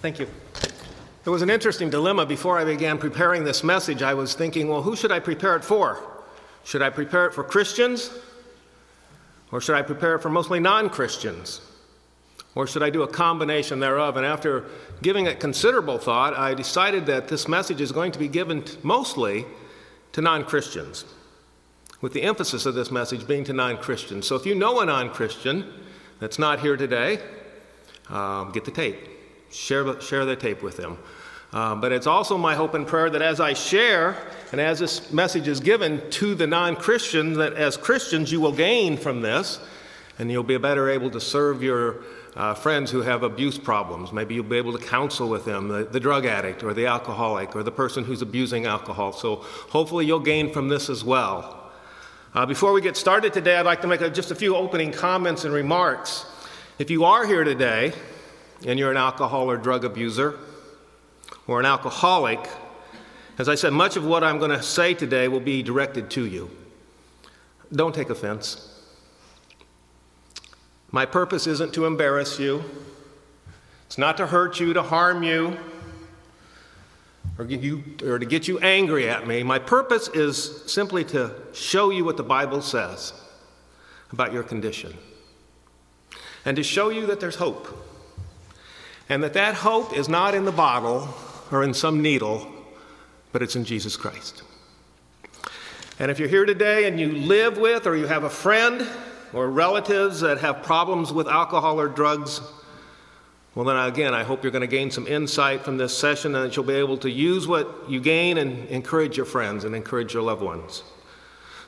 Thank you. There was an interesting dilemma before I began preparing this message. I was thinking, well, who should I prepare it for? Should I prepare it for Christians? Or should I prepare it for mostly non Christians? Or should I do a combination thereof? And after giving it considerable thought, I decided that this message is going to be given mostly to non Christians, with the emphasis of this message being to non Christians. So if you know a non Christian that's not here today, um, get the tape. Share, share the tape with them. Um, but it's also my hope and prayer that as I share and as this message is given to the non Christians, that as Christians you will gain from this and you'll be better able to serve your uh, friends who have abuse problems. Maybe you'll be able to counsel with them, the, the drug addict or the alcoholic or the person who's abusing alcohol. So hopefully you'll gain from this as well. Uh, before we get started today, I'd like to make a, just a few opening comments and remarks. If you are here today and you're an alcohol or drug abuser or an alcoholic, as I said, much of what I'm going to say today will be directed to you. Don't take offense. My purpose isn't to embarrass you, it's not to hurt you, to harm you, or, you, or to get you angry at me. My purpose is simply to show you what the Bible says about your condition and to show you that there's hope. And that that hope is not in the bottle or in some needle, but it's in Jesus Christ. And if you're here today and you live with or you have a friend or relatives that have problems with alcohol or drugs, well, then again, I hope you're going to gain some insight from this session and that you'll be able to use what you gain and encourage your friends and encourage your loved ones.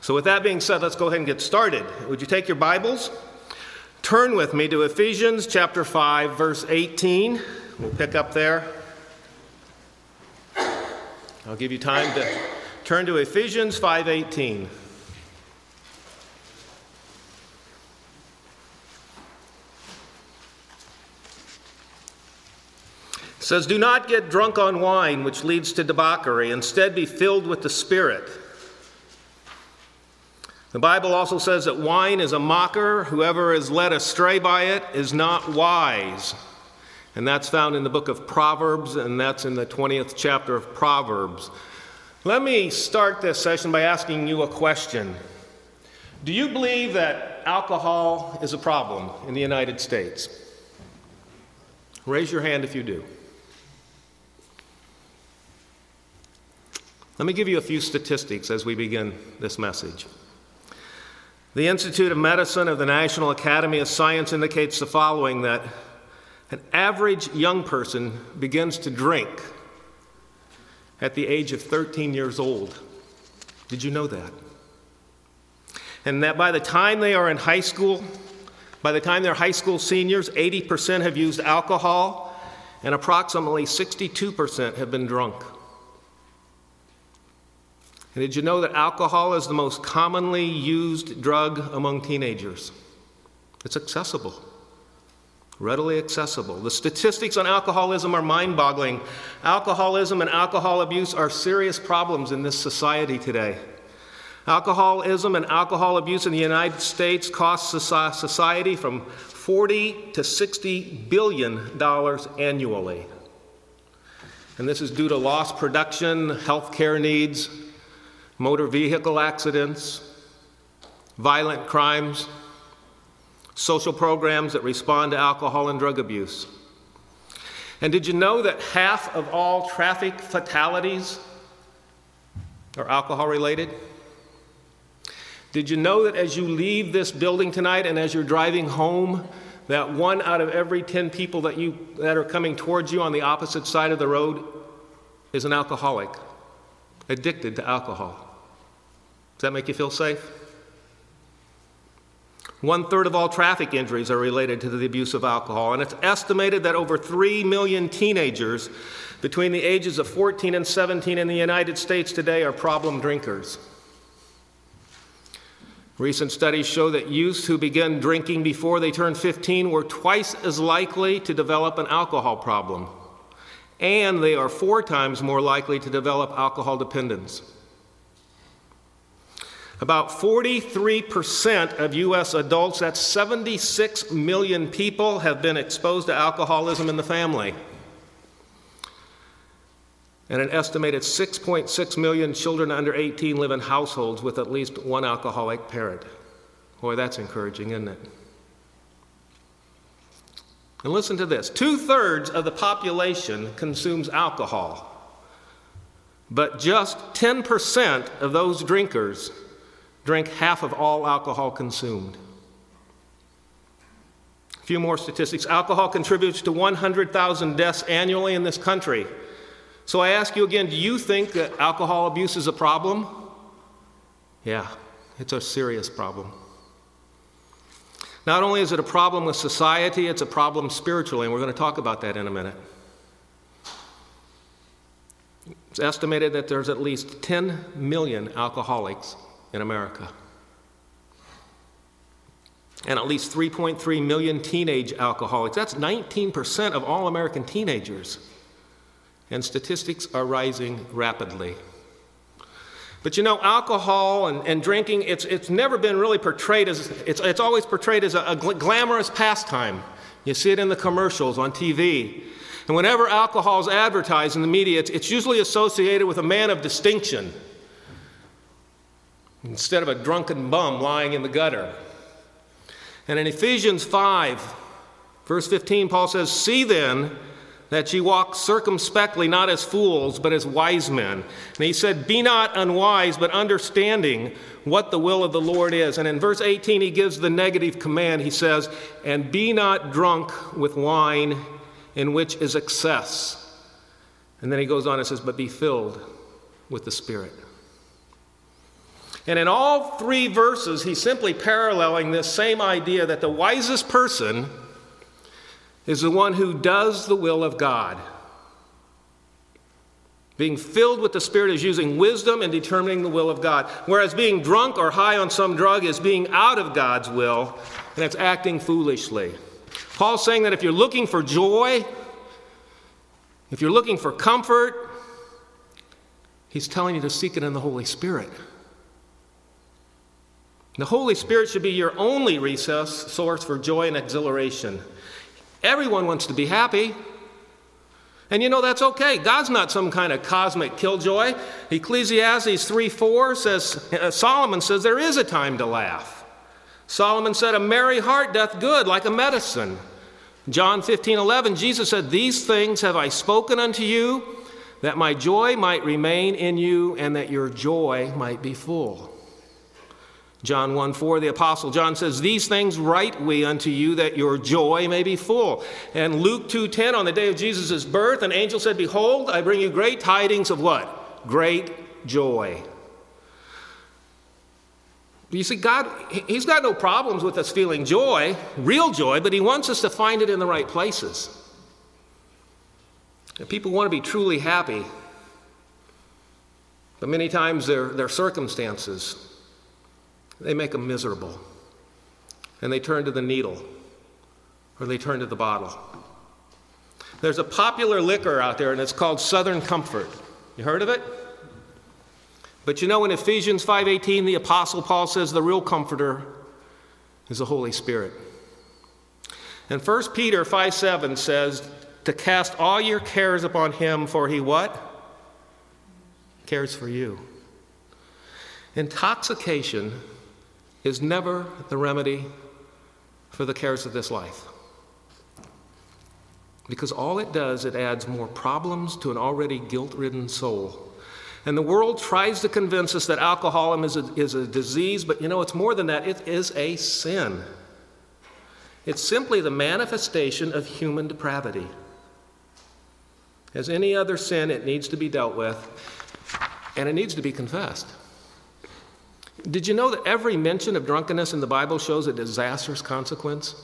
So, with that being said, let's go ahead and get started. Would you take your Bibles? Turn with me to Ephesians chapter 5, verse 18. We'll pick up there. I'll give you time to turn to Ephesians 5:18. says, Do not get drunk on wine, which leads to debauchery. Instead, be filled with the Spirit. The Bible also says that wine is a mocker. Whoever is led astray by it is not wise. And that's found in the book of Proverbs, and that's in the 20th chapter of Proverbs. Let me start this session by asking you a question. Do you believe that alcohol is a problem in the United States? Raise your hand if you do. Let me give you a few statistics as we begin this message. The Institute of Medicine of the National Academy of Science indicates the following that an average young person begins to drink at the age of 13 years old. Did you know that? And that by the time they are in high school, by the time they're high school seniors, 80% have used alcohol and approximately 62% have been drunk. And did you know that alcohol is the most commonly used drug among teenagers? It's accessible, readily accessible. The statistics on alcoholism are mind boggling. Alcoholism and alcohol abuse are serious problems in this society today. Alcoholism and alcohol abuse in the United States costs society from 40 to 60 billion dollars annually. And this is due to lost production, health care needs, motor vehicle accidents, violent crimes, social programs that respond to alcohol and drug abuse. And did you know that half of all traffic fatalities are alcohol related? Did you know that as you leave this building tonight and as you're driving home, that one out of every 10 people that, you, that are coming towards you on the opposite side of the road is an alcoholic, addicted to alcohol? Does that make you feel safe? One third of all traffic injuries are related to the abuse of alcohol, and it's estimated that over 3 million teenagers between the ages of 14 and 17 in the United States today are problem drinkers. Recent studies show that youths who begin drinking before they turn 15 were twice as likely to develop an alcohol problem, and they are four times more likely to develop alcohol dependence. About 43% of U.S. adults, that's 76 million people, have been exposed to alcoholism in the family. And an estimated 6.6 million children under 18 live in households with at least one alcoholic parent. Boy, that's encouraging, isn't it? And listen to this two thirds of the population consumes alcohol, but just 10% of those drinkers drink half of all alcohol consumed. A few more statistics alcohol contributes to 100,000 deaths annually in this country. So I ask you again do you think that alcohol abuse is a problem? Yeah, it's a serious problem. Not only is it a problem with society, it's a problem spiritually, and we're going to talk about that in a minute. It's estimated that there's at least 10 million alcoholics in America. And at least 3.3 million teenage alcoholics. That's 19% of all American teenagers. And statistics are rising rapidly. But you know, alcohol and, and drinking, it's, it's never been really portrayed as, it's, it's always portrayed as a, a glamorous pastime. You see it in the commercials on TV. And whenever alcohol is advertised in the media, it's, it's usually associated with a man of distinction instead of a drunken bum lying in the gutter. And in Ephesians 5, verse 15, Paul says, See then, that ye walk circumspectly, not as fools, but as wise men. And he said, Be not unwise, but understanding what the will of the Lord is. And in verse 18, he gives the negative command. He says, And be not drunk with wine, in which is excess. And then he goes on and says, But be filled with the Spirit. And in all three verses, he's simply paralleling this same idea that the wisest person is the one who does the will of God. Being filled with the Spirit is using wisdom and determining the will of God. Whereas being drunk or high on some drug is being out of God's will and it's acting foolishly. Paul's saying that if you're looking for joy, if you're looking for comfort, he's telling you to seek it in the Holy Spirit. The Holy Spirit should be your only recess source for joy and exhilaration. Everyone wants to be happy. And you know, that's okay. God's not some kind of cosmic killjoy. Ecclesiastes 3 4 says, uh, Solomon says, there is a time to laugh. Solomon said, A merry heart doth good like a medicine. John 15 11, Jesus said, These things have I spoken unto you, that my joy might remain in you, and that your joy might be full. John 1 4, the Apostle John says, These things write we unto you that your joy may be full. And Luke 2 10, on the day of Jesus' birth, an angel said, Behold, I bring you great tidings of what? Great joy. You see, God, He's got no problems with us feeling joy, real joy, but He wants us to find it in the right places. And people want to be truly happy, but many times their, their circumstances, they make them miserable. And they turn to the needle or they turn to the bottle. There's a popular liquor out there and it's called Southern Comfort. You heard of it? But you know in Ephesians 5:18 the apostle Paul says the real comforter is the Holy Spirit. And 1 Peter 5:7 says to cast all your cares upon him, for he what? Cares for you. Intoxication is never the remedy for the cares of this life. Because all it does, it adds more problems to an already guilt ridden soul. And the world tries to convince us that alcoholism is a, is a disease, but you know, it's more than that. It is a sin. It's simply the manifestation of human depravity. As any other sin, it needs to be dealt with, and it needs to be confessed. Did you know that every mention of drunkenness in the Bible shows a disastrous consequence?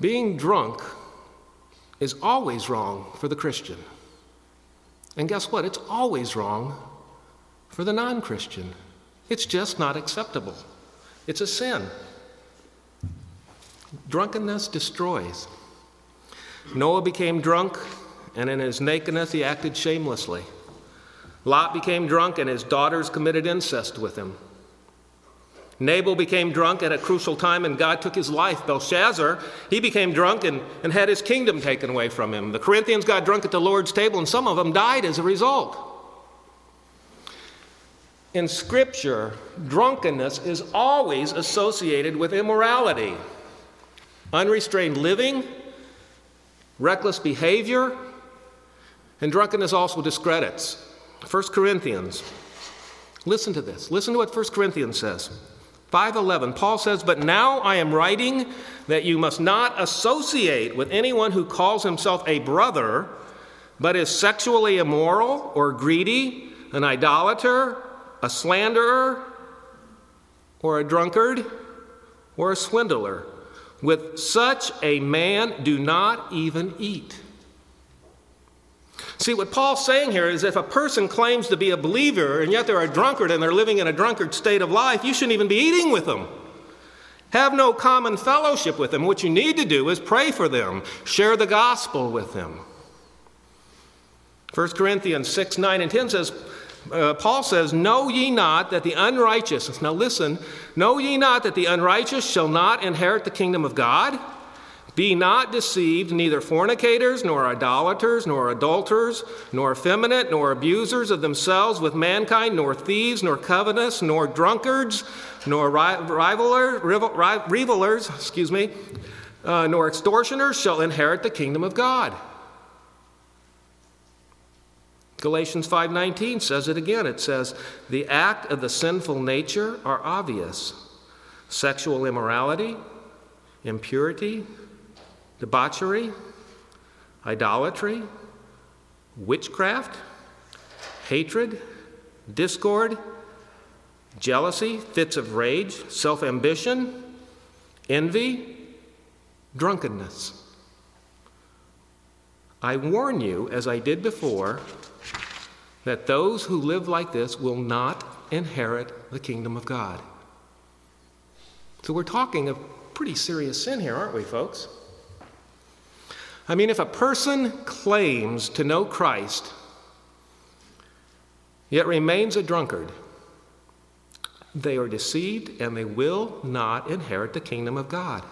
Being drunk is always wrong for the Christian. And guess what? It's always wrong for the non Christian. It's just not acceptable. It's a sin. Drunkenness destroys. Noah became drunk, and in his nakedness he acted shamelessly. Lot became drunk, and his daughters committed incest with him. Nabal became drunk at a crucial time and God took his life. Belshazzar, he became drunk and, and had his kingdom taken away from him. The Corinthians got drunk at the Lord's table and some of them died as a result. In Scripture, drunkenness is always associated with immorality, unrestrained living, reckless behavior, and drunkenness also discredits. 1 Corinthians. Listen to this. Listen to what 1 Corinthians says. 5:11 Paul says, "But now I am writing that you must not associate with anyone who calls himself a brother but is sexually immoral or greedy, an idolater, a slanderer, or a drunkard, or a swindler. With such a man do not even eat." See, what Paul's saying here is if a person claims to be a believer and yet they're a drunkard and they're living in a drunkard state of life, you shouldn't even be eating with them. Have no common fellowship with them. What you need to do is pray for them, share the gospel with them. 1 Corinthians 6, 9, and 10 says, uh, Paul says, Know ye not that the unrighteous, now listen, know ye not that the unrighteous shall not inherit the kingdom of God? Be not deceived, neither fornicators, nor idolaters, nor adulterers, nor effeminate, nor abusers of themselves with mankind, nor thieves, nor covetous, nor drunkards, nor rivaler, revelers, excuse me, uh, nor extortioners shall inherit the kingdom of God. Galatians 5:19 says it again. It says, "The act of the sinful nature are obvious: sexual immorality, impurity, debauchery, idolatry, witchcraft, hatred, discord, jealousy, fits of rage, self ambition, envy, drunkenness. I warn you, as I did before, that those who live like this will not inherit the kingdom of God. So we're talking of pretty serious sin here, aren't we, folks? I mean, if a person claims to know Christ, yet remains a drunkard, they are deceived and they will not inherit the kingdom of God.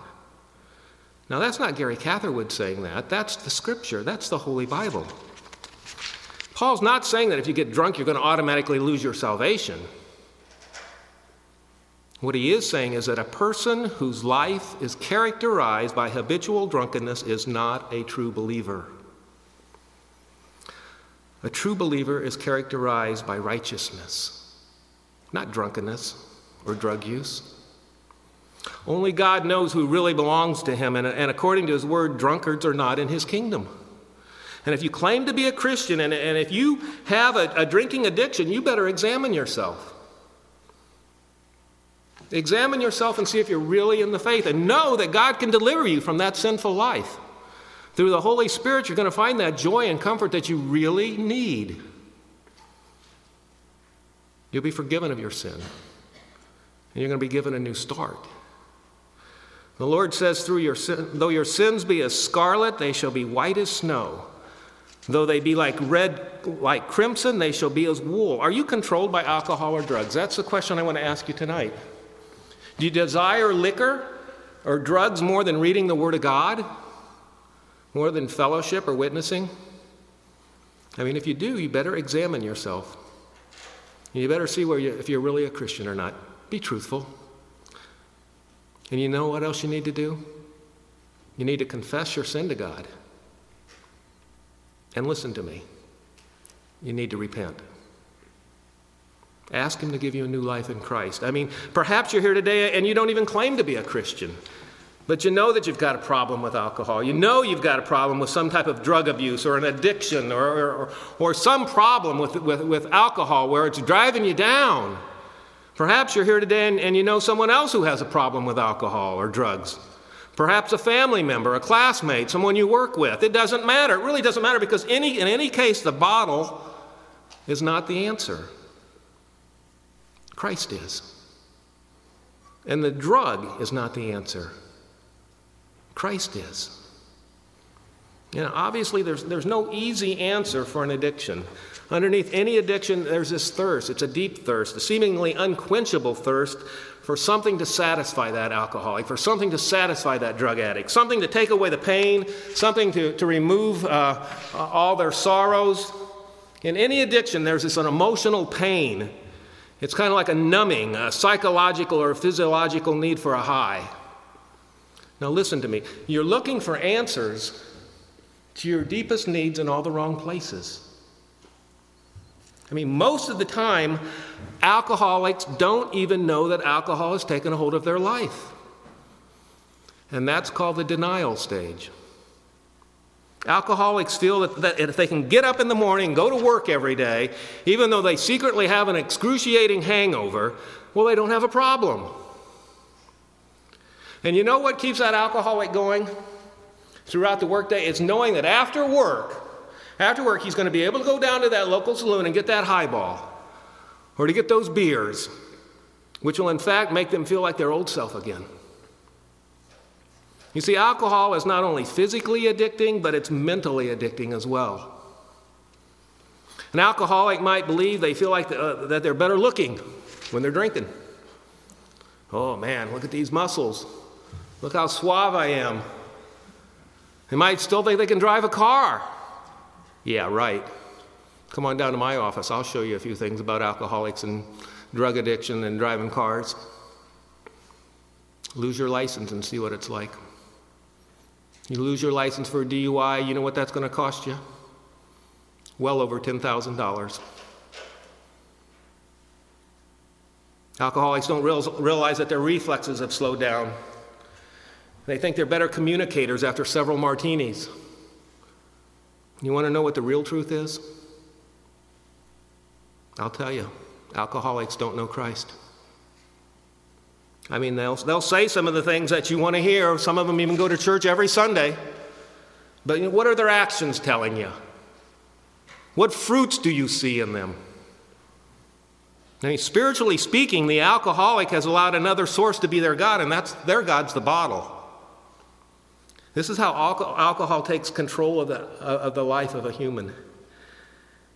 Now, that's not Gary Catherwood saying that. That's the scripture, that's the Holy Bible. Paul's not saying that if you get drunk, you're going to automatically lose your salvation. What he is saying is that a person whose life is characterized by habitual drunkenness is not a true believer. A true believer is characterized by righteousness, not drunkenness or drug use. Only God knows who really belongs to him, and, and according to his word, drunkards are not in his kingdom. And if you claim to be a Christian and, and if you have a, a drinking addiction, you better examine yourself. Examine yourself and see if you're really in the faith and know that God can deliver you from that sinful life. Through the Holy Spirit, you're going to find that joy and comfort that you really need. You'll be forgiven of your sin, and you're going to be given a new start. The Lord says, through your sin, though your sins be as scarlet, they shall be white as snow. Though they be like red, like crimson, they shall be as wool. Are you controlled by alcohol or drugs? That's the question I want to ask you tonight. Do you desire liquor or drugs more than reading the Word of God? More than fellowship or witnessing? I mean, if you do, you better examine yourself. You better see where you, if you're really a Christian or not. Be truthful. And you know what else you need to do? You need to confess your sin to God. And listen to me. You need to repent. Ask Him to give you a new life in Christ. I mean, perhaps you're here today and you don't even claim to be a Christian, but you know that you've got a problem with alcohol. You know you've got a problem with some type of drug abuse or an addiction or, or, or some problem with, with, with alcohol where it's driving you down. Perhaps you're here today and, and you know someone else who has a problem with alcohol or drugs. Perhaps a family member, a classmate, someone you work with. It doesn't matter. It really doesn't matter because any, in any case, the bottle is not the answer. Christ is. And the drug is not the answer. Christ is. You know, obviously, there's, there's no easy answer for an addiction. Underneath any addiction, there's this thirst. It's a deep thirst, a seemingly unquenchable thirst for something to satisfy that alcoholic, for something to satisfy that drug addict, something to take away the pain, something to, to remove uh, all their sorrows. In any addiction, there's this an emotional pain. It's kind of like a numbing, a psychological or physiological need for a high. Now, listen to me. You're looking for answers to your deepest needs in all the wrong places. I mean, most of the time, alcoholics don't even know that alcohol has taken a hold of their life. And that's called the denial stage. Alcoholics feel that, if they can get up in the morning, go to work every day, even though they secretly have an excruciating hangover, well, they don't have a problem. And you know what keeps that alcoholic going throughout the workday? It's knowing that after work, after work, he's going to be able to go down to that local saloon and get that highball or to get those beers, which will in fact make them feel like their old self again. You see, alcohol is not only physically addicting, but it's mentally addicting as well. An alcoholic might believe they feel like the, uh, that they're better looking when they're drinking. Oh man, look at these muscles. Look how suave I am. They might still think they can drive a car. Yeah, right. Come on down to my office. I'll show you a few things about alcoholics and drug addiction and driving cars. Lose your license and see what it's like. You lose your license for a DUI, you know what that's going to cost you? Well over $10,000. Alcoholics don't realize that their reflexes have slowed down. They think they're better communicators after several martinis. You want to know what the real truth is? I'll tell you alcoholics don't know Christ. I mean, they'll, they'll say some of the things that you want to hear. Some of them even go to church every Sunday. But what are their actions telling you? What fruits do you see in them? I mean, spiritually speaking, the alcoholic has allowed another source to be their God, and that's their God's the bottle. This is how alcohol takes control of the, of the life of a human.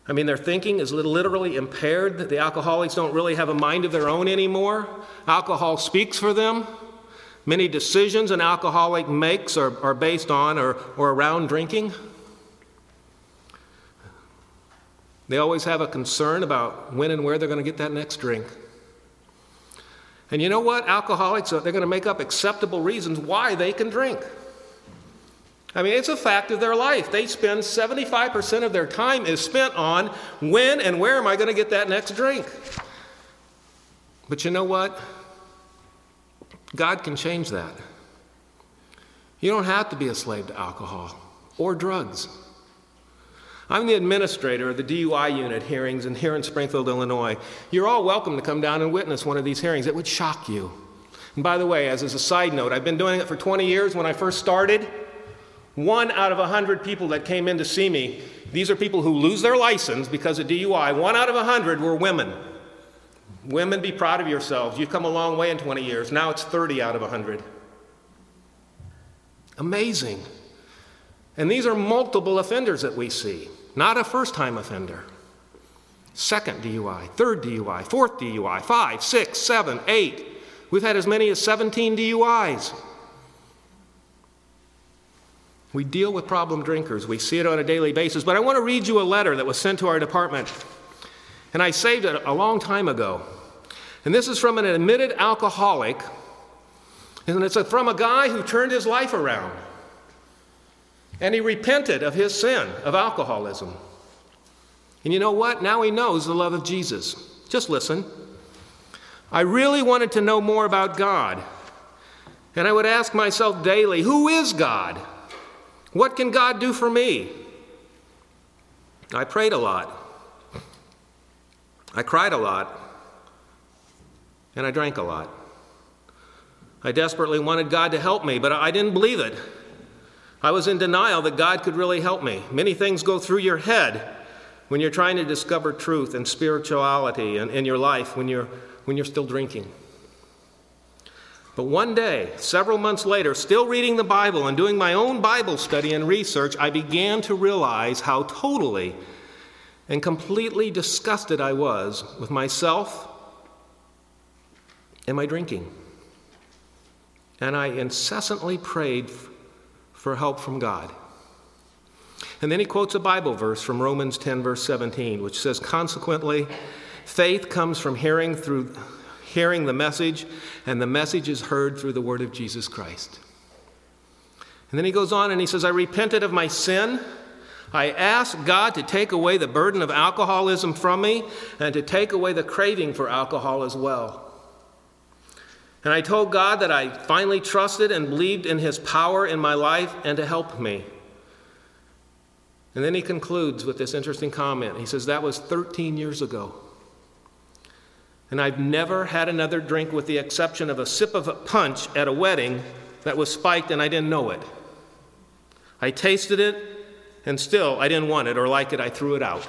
I mean, their thinking is literally impaired. The alcoholics don't really have a mind of their own anymore. Alcohol speaks for them. Many decisions an alcoholic makes are, are based on or, or around drinking. They always have a concern about when and where they're going to get that next drink. And you know what? Alcoholics, uh, they're going to make up acceptable reasons why they can drink. I mean, it's a fact of their life. They spend 75% of their time is spent on when and where am I going to get that next drink? But you know what? God can change that. You don't have to be a slave to alcohol or drugs. I'm the administrator of the DUI unit hearings in here in Springfield, Illinois. You're all welcome to come down and witness one of these hearings. It would shock you. And by the way, as, as a side note, I've been doing it for 20 years. When I first started, one out of a 100 people that came in to see me, these are people who lose their license because of DUI. One out of a 100 were women. Women, be proud of yourselves. You've come a long way in 20 years. Now it's 30 out of a 100. Amazing. And these are multiple offenders that we see, not a first time offender. Second DUI, third DUI, fourth DUI, five, six, seven, eight. We've had as many as 17 DUIs. We deal with problem drinkers. We see it on a daily basis. But I want to read you a letter that was sent to our department. And I saved it a long time ago. And this is from an admitted alcoholic. And it's from a guy who turned his life around. And he repented of his sin of alcoholism. And you know what? Now he knows the love of Jesus. Just listen. I really wanted to know more about God. And I would ask myself daily, who is God? What can God do for me? I prayed a lot. I cried a lot. And I drank a lot. I desperately wanted God to help me, but I didn't believe it. I was in denial that God could really help me. Many things go through your head when you're trying to discover truth and spirituality in, in your life when you're, when you're still drinking. But one day, several months later, still reading the Bible and doing my own Bible study and research, I began to realize how totally and completely disgusted I was with myself and my drinking. And I incessantly prayed for help from God. And then he quotes a Bible verse from Romans 10, verse 17, which says, Consequently, faith comes from hearing through hearing the message, and the message is heard through the word of Jesus Christ. And then he goes on and he says, I repented of my sin. I asked God to take away the burden of alcoholism from me and to take away the craving for alcohol as well. And I told God that I finally trusted and believed in His power in my life and to help me. And then he concludes with this interesting comment. He says, That was 13 years ago and I've never had another drink with the exception of a sip of a punch at a wedding that was spiked and I didn't know it. I tasted it, and still I didn't want it or like it, I threw it out.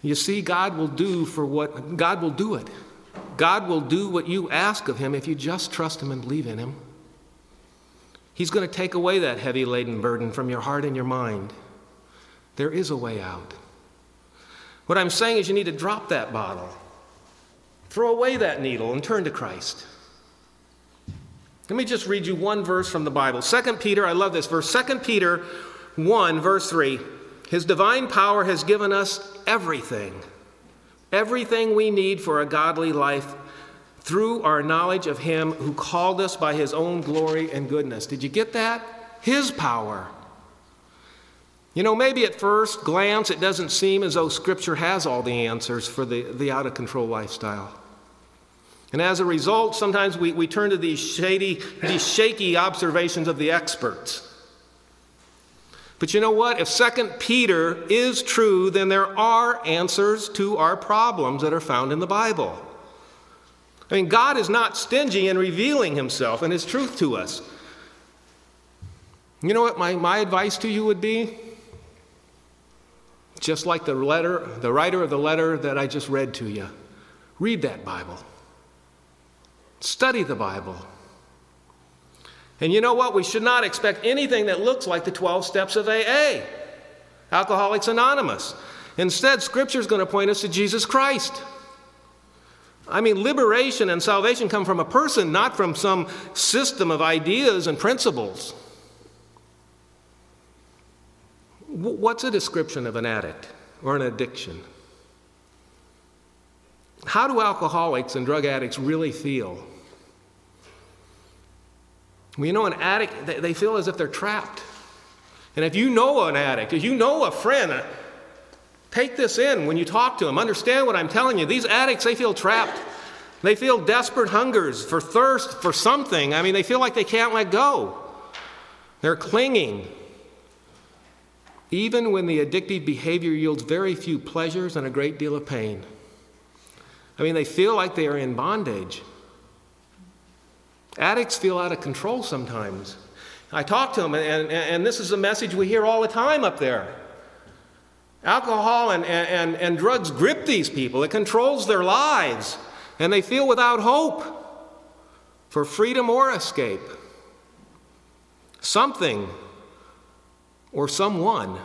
You see, God will do for what God will do it. God will do what you ask of Him if you just trust Him and believe in Him. He's going to take away that heavy laden burden from your heart and your mind. There is a way out. What I'm saying is, you need to drop that bottle, throw away that needle, and turn to Christ. Let me just read you one verse from the Bible. 2 Peter, I love this verse. 2 Peter 1, verse 3. His divine power has given us everything, everything we need for a godly life through our knowledge of Him who called us by His own glory and goodness. Did you get that? His power. You know, maybe at first glance it doesn't seem as though Scripture has all the answers for the, the out of control lifestyle. And as a result, sometimes we, we turn to these shady, these shaky observations of the experts. But you know what? If 2 Peter is true, then there are answers to our problems that are found in the Bible. I mean, God is not stingy in revealing himself and his truth to us. You know what my, my advice to you would be? Just like the letter, the writer of the letter that I just read to you. Read that Bible. Study the Bible. And you know what? We should not expect anything that looks like the 12 steps of AA, Alcoholics Anonymous. Instead, Scripture is going to point us to Jesus Christ. I mean, liberation and salvation come from a person, not from some system of ideas and principles. What's a description of an addict or an addiction? How do alcoholics and drug addicts really feel? Well, you know, an addict, they feel as if they're trapped. And if you know an addict, if you know a friend, uh, take this in when you talk to them. Understand what I'm telling you. These addicts, they feel trapped. They feel desperate hungers for thirst for something. I mean, they feel like they can't let go. They're clinging even when the addictive behavior yields very few pleasures and a great deal of pain. I mean, they feel like they are in bondage. Addicts feel out of control sometimes. I talk to them, and, and, and this is a message we hear all the time up there. Alcohol and, and, and drugs grip these people, it controls their lives, and they feel without hope for freedom or escape. Something or someone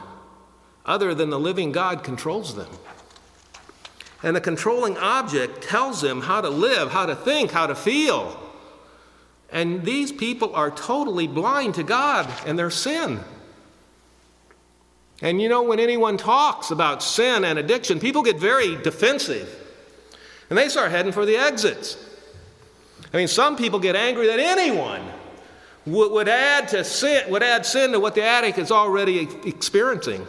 other than the living God controls them. And the controlling object tells them how to live, how to think, how to feel. And these people are totally blind to God and their sin. And you know, when anyone talks about sin and addiction, people get very defensive. And they start heading for the exits. I mean, some people get angry that anyone would, would add to sin, would add sin to what the addict is already experiencing.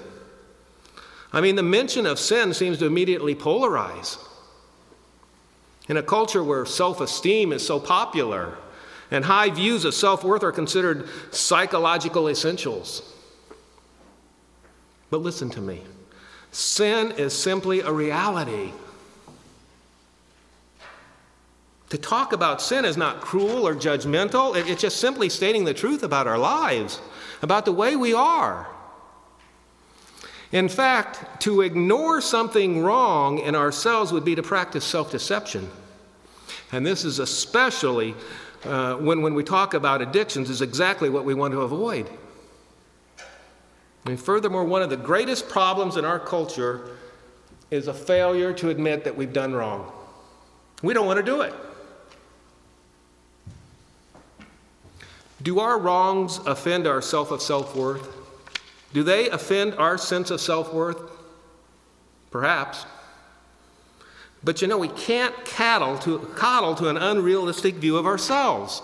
I mean, the mention of sin seems to immediately polarize. In a culture where self esteem is so popular and high views of self worth are considered psychological essentials. But listen to me sin is simply a reality To talk about sin is not cruel or judgmental, it's just simply stating the truth about our lives, about the way we are. In fact, to ignore something wrong in ourselves would be to practice self deception. And this is especially uh, when, when we talk about addictions, is exactly what we want to avoid. And furthermore, one of the greatest problems in our culture is a failure to admit that we've done wrong. We don't want to do it. Do our wrongs offend our self of self worth? Do they offend our sense of self worth? Perhaps. But you know, we can't coddle to, coddle to an unrealistic view of ourselves.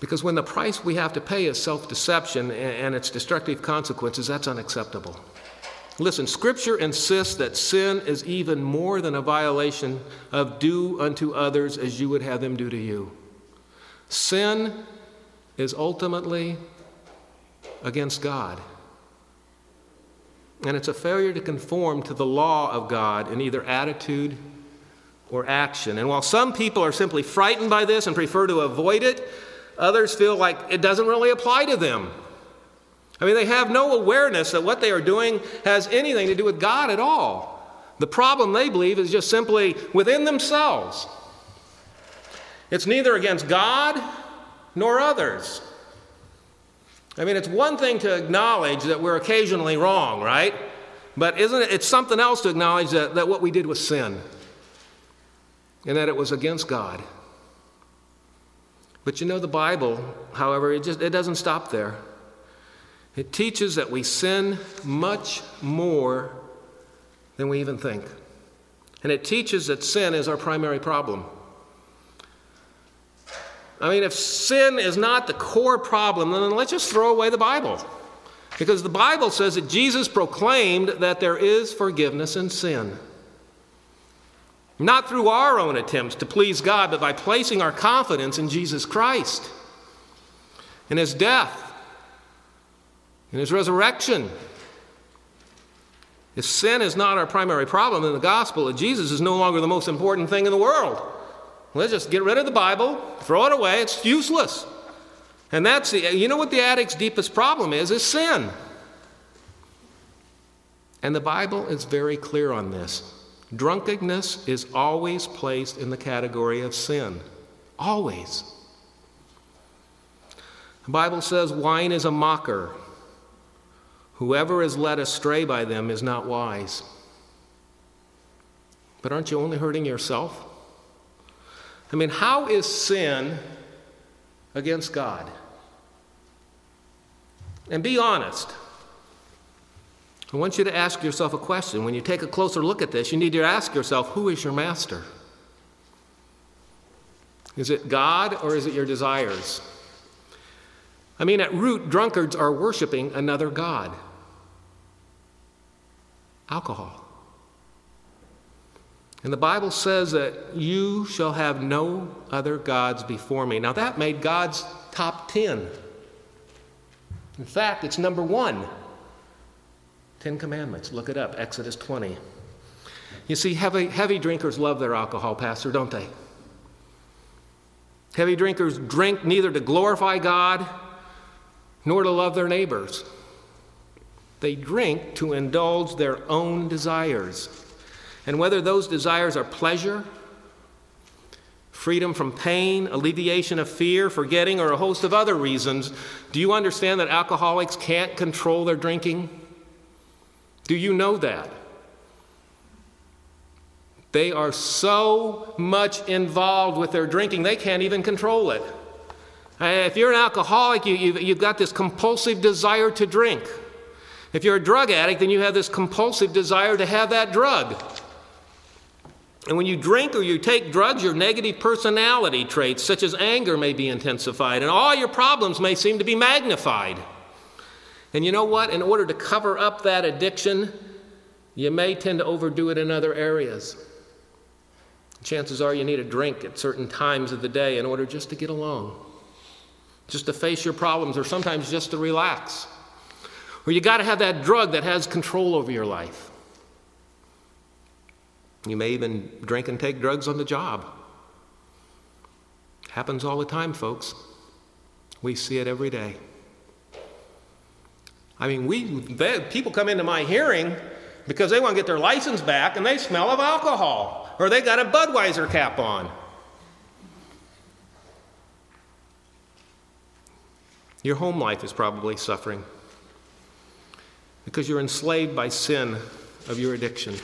Because when the price we have to pay is self deception and its destructive consequences, that's unacceptable. Listen, Scripture insists that sin is even more than a violation of do unto others as you would have them do to you. Sin is ultimately against God. And it's a failure to conform to the law of God in either attitude or action. And while some people are simply frightened by this and prefer to avoid it, others feel like it doesn't really apply to them. I mean, they have no awareness that what they are doing has anything to do with God at all. The problem, they believe, is just simply within themselves. It's neither against God nor others. I mean, it's one thing to acknowledge that we're occasionally wrong, right? But isn't it? It's something else to acknowledge that, that what we did was sin and that it was against God. But you know, the Bible, however, it just it doesn't stop there. It teaches that we sin much more than we even think. And it teaches that sin is our primary problem. I mean, if sin is not the core problem, then let's just throw away the Bible. Because the Bible says that Jesus proclaimed that there is forgiveness in sin. Not through our own attempts to please God, but by placing our confidence in Jesus Christ, in His death, in His resurrection. If sin is not our primary problem, then the gospel of Jesus is no longer the most important thing in the world. Let's just get rid of the Bible, throw it away, it's useless. And that's the, you know what the addict's deepest problem is? Is sin. And the Bible is very clear on this. Drunkenness is always placed in the category of sin. Always. The Bible says wine is a mocker. Whoever is led astray by them is not wise. But aren't you only hurting yourself? I mean, how is sin against God? And be honest. I want you to ask yourself a question. When you take a closer look at this, you need to ask yourself who is your master? Is it God or is it your desires? I mean, at root, drunkards are worshiping another God alcohol. And the Bible says that you shall have no other gods before me. Now, that made God's top 10. In fact, it's number one Ten Commandments. Look it up, Exodus 20. You see, heavy, heavy drinkers love their alcohol, Pastor, don't they? Heavy drinkers drink neither to glorify God nor to love their neighbors. They drink to indulge their own desires. And whether those desires are pleasure, freedom from pain, alleviation of fear, forgetting, or a host of other reasons, do you understand that alcoholics can't control their drinking? Do you know that? They are so much involved with their drinking, they can't even control it. If you're an alcoholic, you, have got this compulsive desire to drink. If you're a drug addict, then you have this compulsive desire to have that drug. And when you drink or you take drugs, your negative personality traits, such as anger, may be intensified, and all your problems may seem to be magnified. And you know what? In order to cover up that addiction, you may tend to overdo it in other areas. Chances are you need a drink at certain times of the day in order just to get along, just to face your problems, or sometimes just to relax. Or you got to have that drug that has control over your life. You may even drink and take drugs on the job. Happens all the time, folks. We see it every day. I mean, we they, people come into my hearing because they want to get their license back and they smell of alcohol. or they got a Budweiser cap on. Your home life is probably suffering because you're enslaved by sin of your addiction.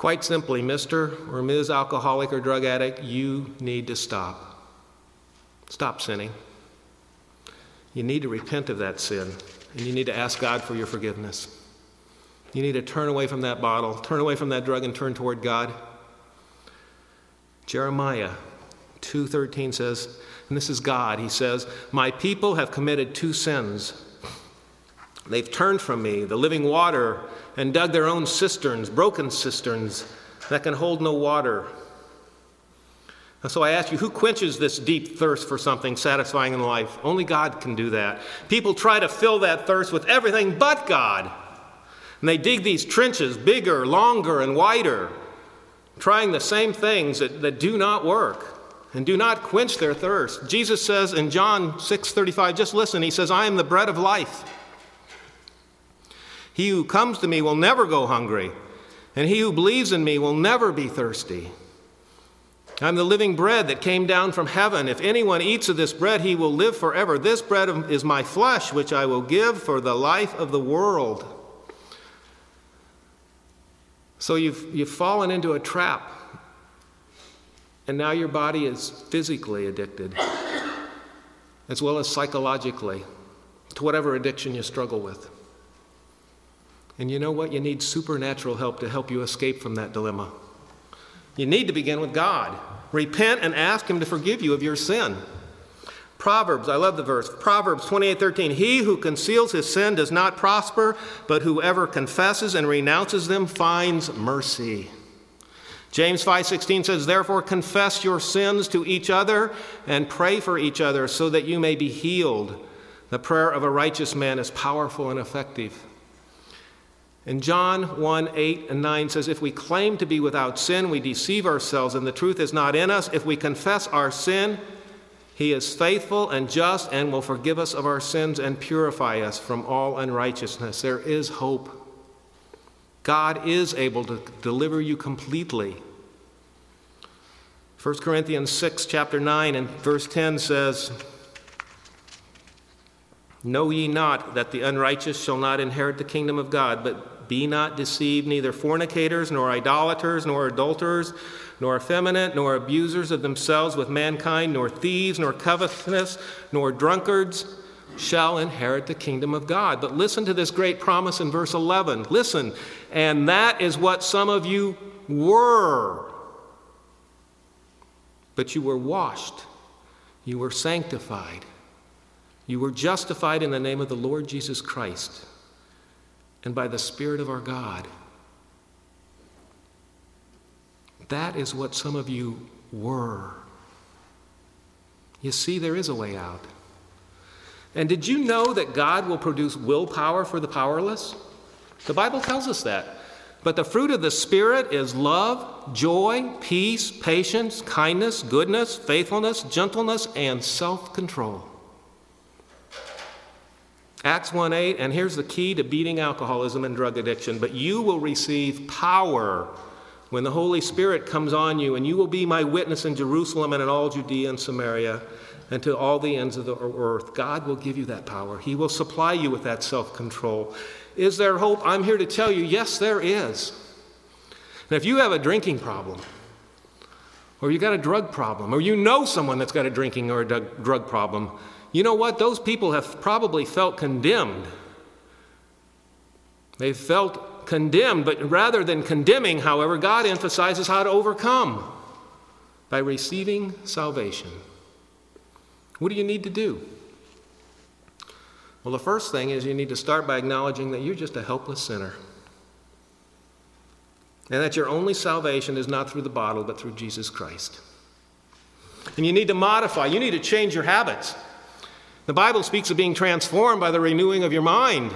Quite simply, Mr. or Ms. Alcoholic or drug addict, you need to stop. Stop sinning. You need to repent of that sin, and you need to ask God for your forgiveness. You need to turn away from that bottle, turn away from that drug, and turn toward God. Jeremiah 2:13 says, and this is God. He says, My people have committed two sins. They've turned from me, the living water, and dug their own cisterns, broken cisterns that can hold no water. And so I ask you, who quenches this deep thirst for something satisfying in life? Only God can do that. People try to fill that thirst with everything but God. And they dig these trenches bigger, longer, and wider, trying the same things that, that do not work and do not quench their thirst. Jesus says in John 6:35, just listen, he says, "I am the bread of life. He who comes to me will never go hungry, and he who believes in me will never be thirsty." I'm the living bread that came down from heaven. If anyone eats of this bread, he will live forever. This bread is my flesh, which I will give for the life of the world. So you've, you've fallen into a trap and now your body is physically addicted, as well as psychologically, to whatever addiction you struggle with. And you know what? You need supernatural help to help you escape from that dilemma. You need to begin with God. Repent and ask Him to forgive you of your sin. Proverbs, I love the verse. Proverbs 28:13. He who conceals his sin does not prosper, but whoever confesses and renounces them finds mercy. James 5:16 says, "Therefore confess your sins to each other and pray for each other so that you may be healed. The prayer of a righteous man is powerful and effective." And John 1 8 and 9 says, If we claim to be without sin, we deceive ourselves, and the truth is not in us. If we confess our sin, he is faithful and just and will forgive us of our sins and purify us from all unrighteousness. There is hope. God is able to deliver you completely. 1 Corinthians 6, chapter 9, and verse 10 says, Know ye not that the unrighteous shall not inherit the kingdom of God, but be not deceived, neither fornicators, nor idolaters, nor adulterers, nor effeminate, nor abusers of themselves with mankind, nor thieves, nor covetous, nor drunkards shall inherit the kingdom of God. But listen to this great promise in verse 11. Listen, and that is what some of you were. But you were washed, you were sanctified, you were justified in the name of the Lord Jesus Christ and by the Spirit of our God. That is what some of you were. You see, there is a way out. And did you know that God will produce willpower for the powerless? The Bible tells us that. But the fruit of the Spirit is love, joy, peace, patience, kindness, goodness, faithfulness, gentleness, and self control. Acts 1 8, and here's the key to beating alcoholism and drug addiction. But you will receive power when the Holy Spirit comes on you, and you will be my witness in Jerusalem and in all Judea and Samaria and to all the ends of the earth. God will give you that power. He will supply you with that self control. Is there hope? I'm here to tell you, yes, there is. And if you have a drinking problem, or you got a drug problem, or you know someone that's got a drinking or a drug problem, you know what? Those people have probably felt condemned. They felt condemned, but rather than condemning, however, God emphasizes how to overcome by receiving salvation. What do you need to do? Well, the first thing is you need to start by acknowledging that you're just a helpless sinner. And that your only salvation is not through the bottle, but through Jesus Christ. And you need to modify, you need to change your habits. The Bible speaks of being transformed by the renewing of your mind.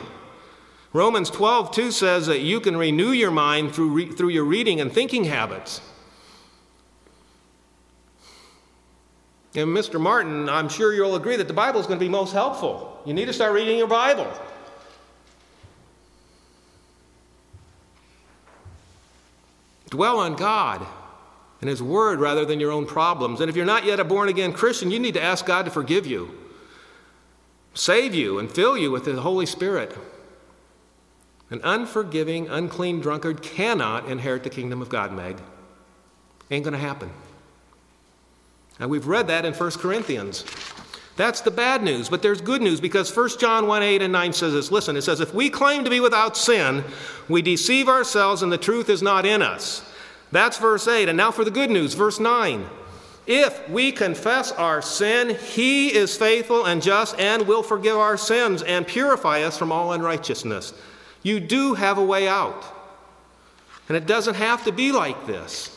Romans 12, 2 says that you can renew your mind through, re- through your reading and thinking habits. And Mr. Martin, I'm sure you'll agree that the Bible is going to be most helpful. You need to start reading your Bible. Dwell on God and His Word rather than your own problems. And if you're not yet a born again Christian, you need to ask God to forgive you, save you, and fill you with the Holy Spirit. An unforgiving, unclean drunkard cannot inherit the kingdom of God, Meg. Ain't going to happen. And we've read that in 1 Corinthians. That's the bad news, but there's good news because 1 John 1 8 and 9 says this. Listen, it says, If we claim to be without sin, we deceive ourselves and the truth is not in us. That's verse 8. And now for the good news, verse 9. If we confess our sin, he is faithful and just and will forgive our sins and purify us from all unrighteousness. You do have a way out. And it doesn't have to be like this.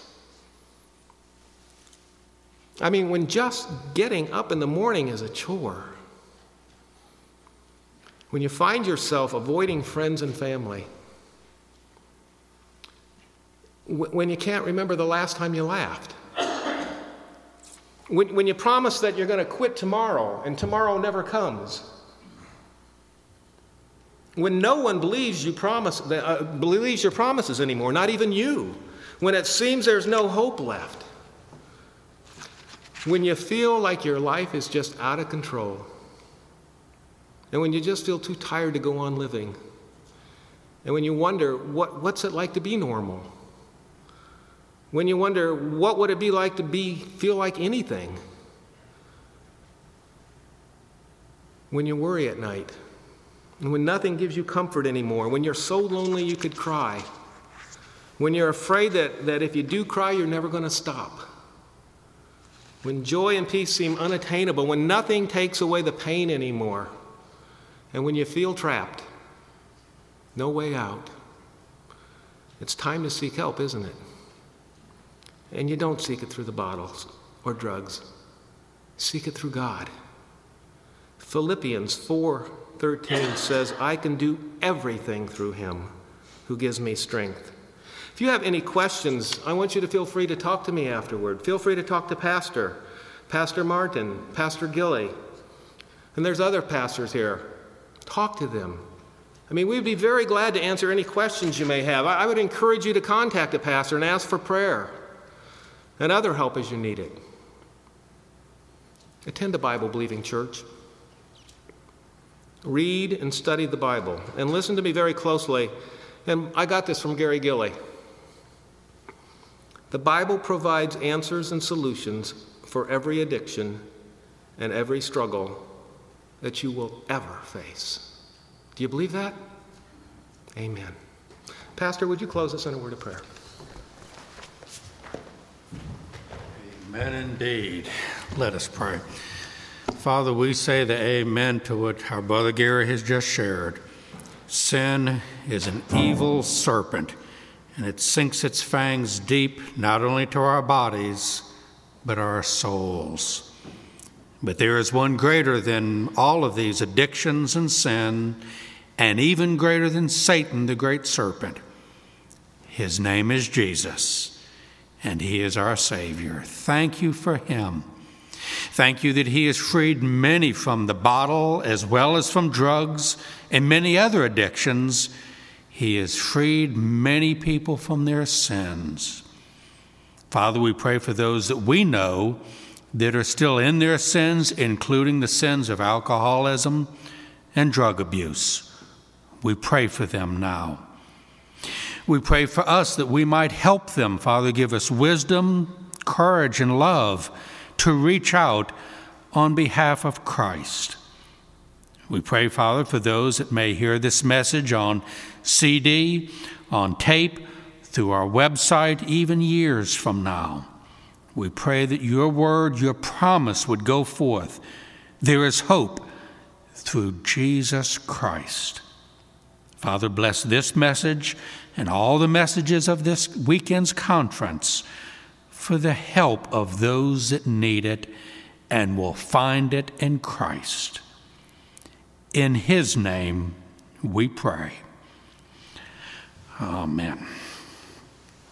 I mean, when just getting up in the morning is a chore, when you find yourself avoiding friends and family, when you can't remember the last time you laughed, when, when you promise that you're going to quit tomorrow and tomorrow never comes, when no one believes you promise, uh, believes your promises anymore, not even you, when it seems there's no hope left, when you feel like your life is just out of control, and when you just feel too tired to go on living, and when you wonder, what, what's it like to be normal? When you wonder, what would it be like to be, feel like anything? When you worry at night, and when nothing gives you comfort anymore, when you're so lonely you could cry, when you're afraid that, that if you do cry, you're never going to stop when joy and peace seem unattainable, when nothing takes away the pain anymore, and when you feel trapped, no way out, it's time to seek help, isn't it? And you don't seek it through the bottles or drugs. Seek it through God. Philippians 4:13 says, "I can do everything through him who gives me strength." If you have any questions, I want you to feel free to talk to me afterward. Feel free to talk to Pastor, Pastor Martin, Pastor Gilley. And there's other pastors here. Talk to them. I mean, we'd be very glad to answer any questions you may have. I would encourage you to contact a pastor and ask for prayer and other help as you need it. Attend a Bible believing church. Read and study the Bible. And listen to me very closely. And I got this from Gary Gilley. The Bible provides answers and solutions for every addiction and every struggle that you will ever face. Do you believe that? Amen. Pastor, would you close us in a word of prayer? Amen indeed. Let us pray. Father, we say the amen to what our brother Gary has just shared. Sin is an evil serpent and it sinks its fangs deep not only to our bodies, but our souls. But there is one greater than all of these addictions and sin, and even greater than Satan, the great serpent. His name is Jesus, and He is our Savior. Thank you for Him. Thank you that He has freed many from the bottle as well as from drugs and many other addictions he has freed many people from their sins. Father, we pray for those that we know that are still in their sins, including the sins of alcoholism and drug abuse. We pray for them now. We pray for us that we might help them. Father, give us wisdom, courage, and love to reach out on behalf of Christ. We pray, Father, for those that may hear this message on CD, on tape, through our website, even years from now. We pray that your word, your promise would go forth. There is hope through Jesus Christ. Father, bless this message and all the messages of this weekend's conference for the help of those that need it and will find it in Christ. In His name we pray. Amen.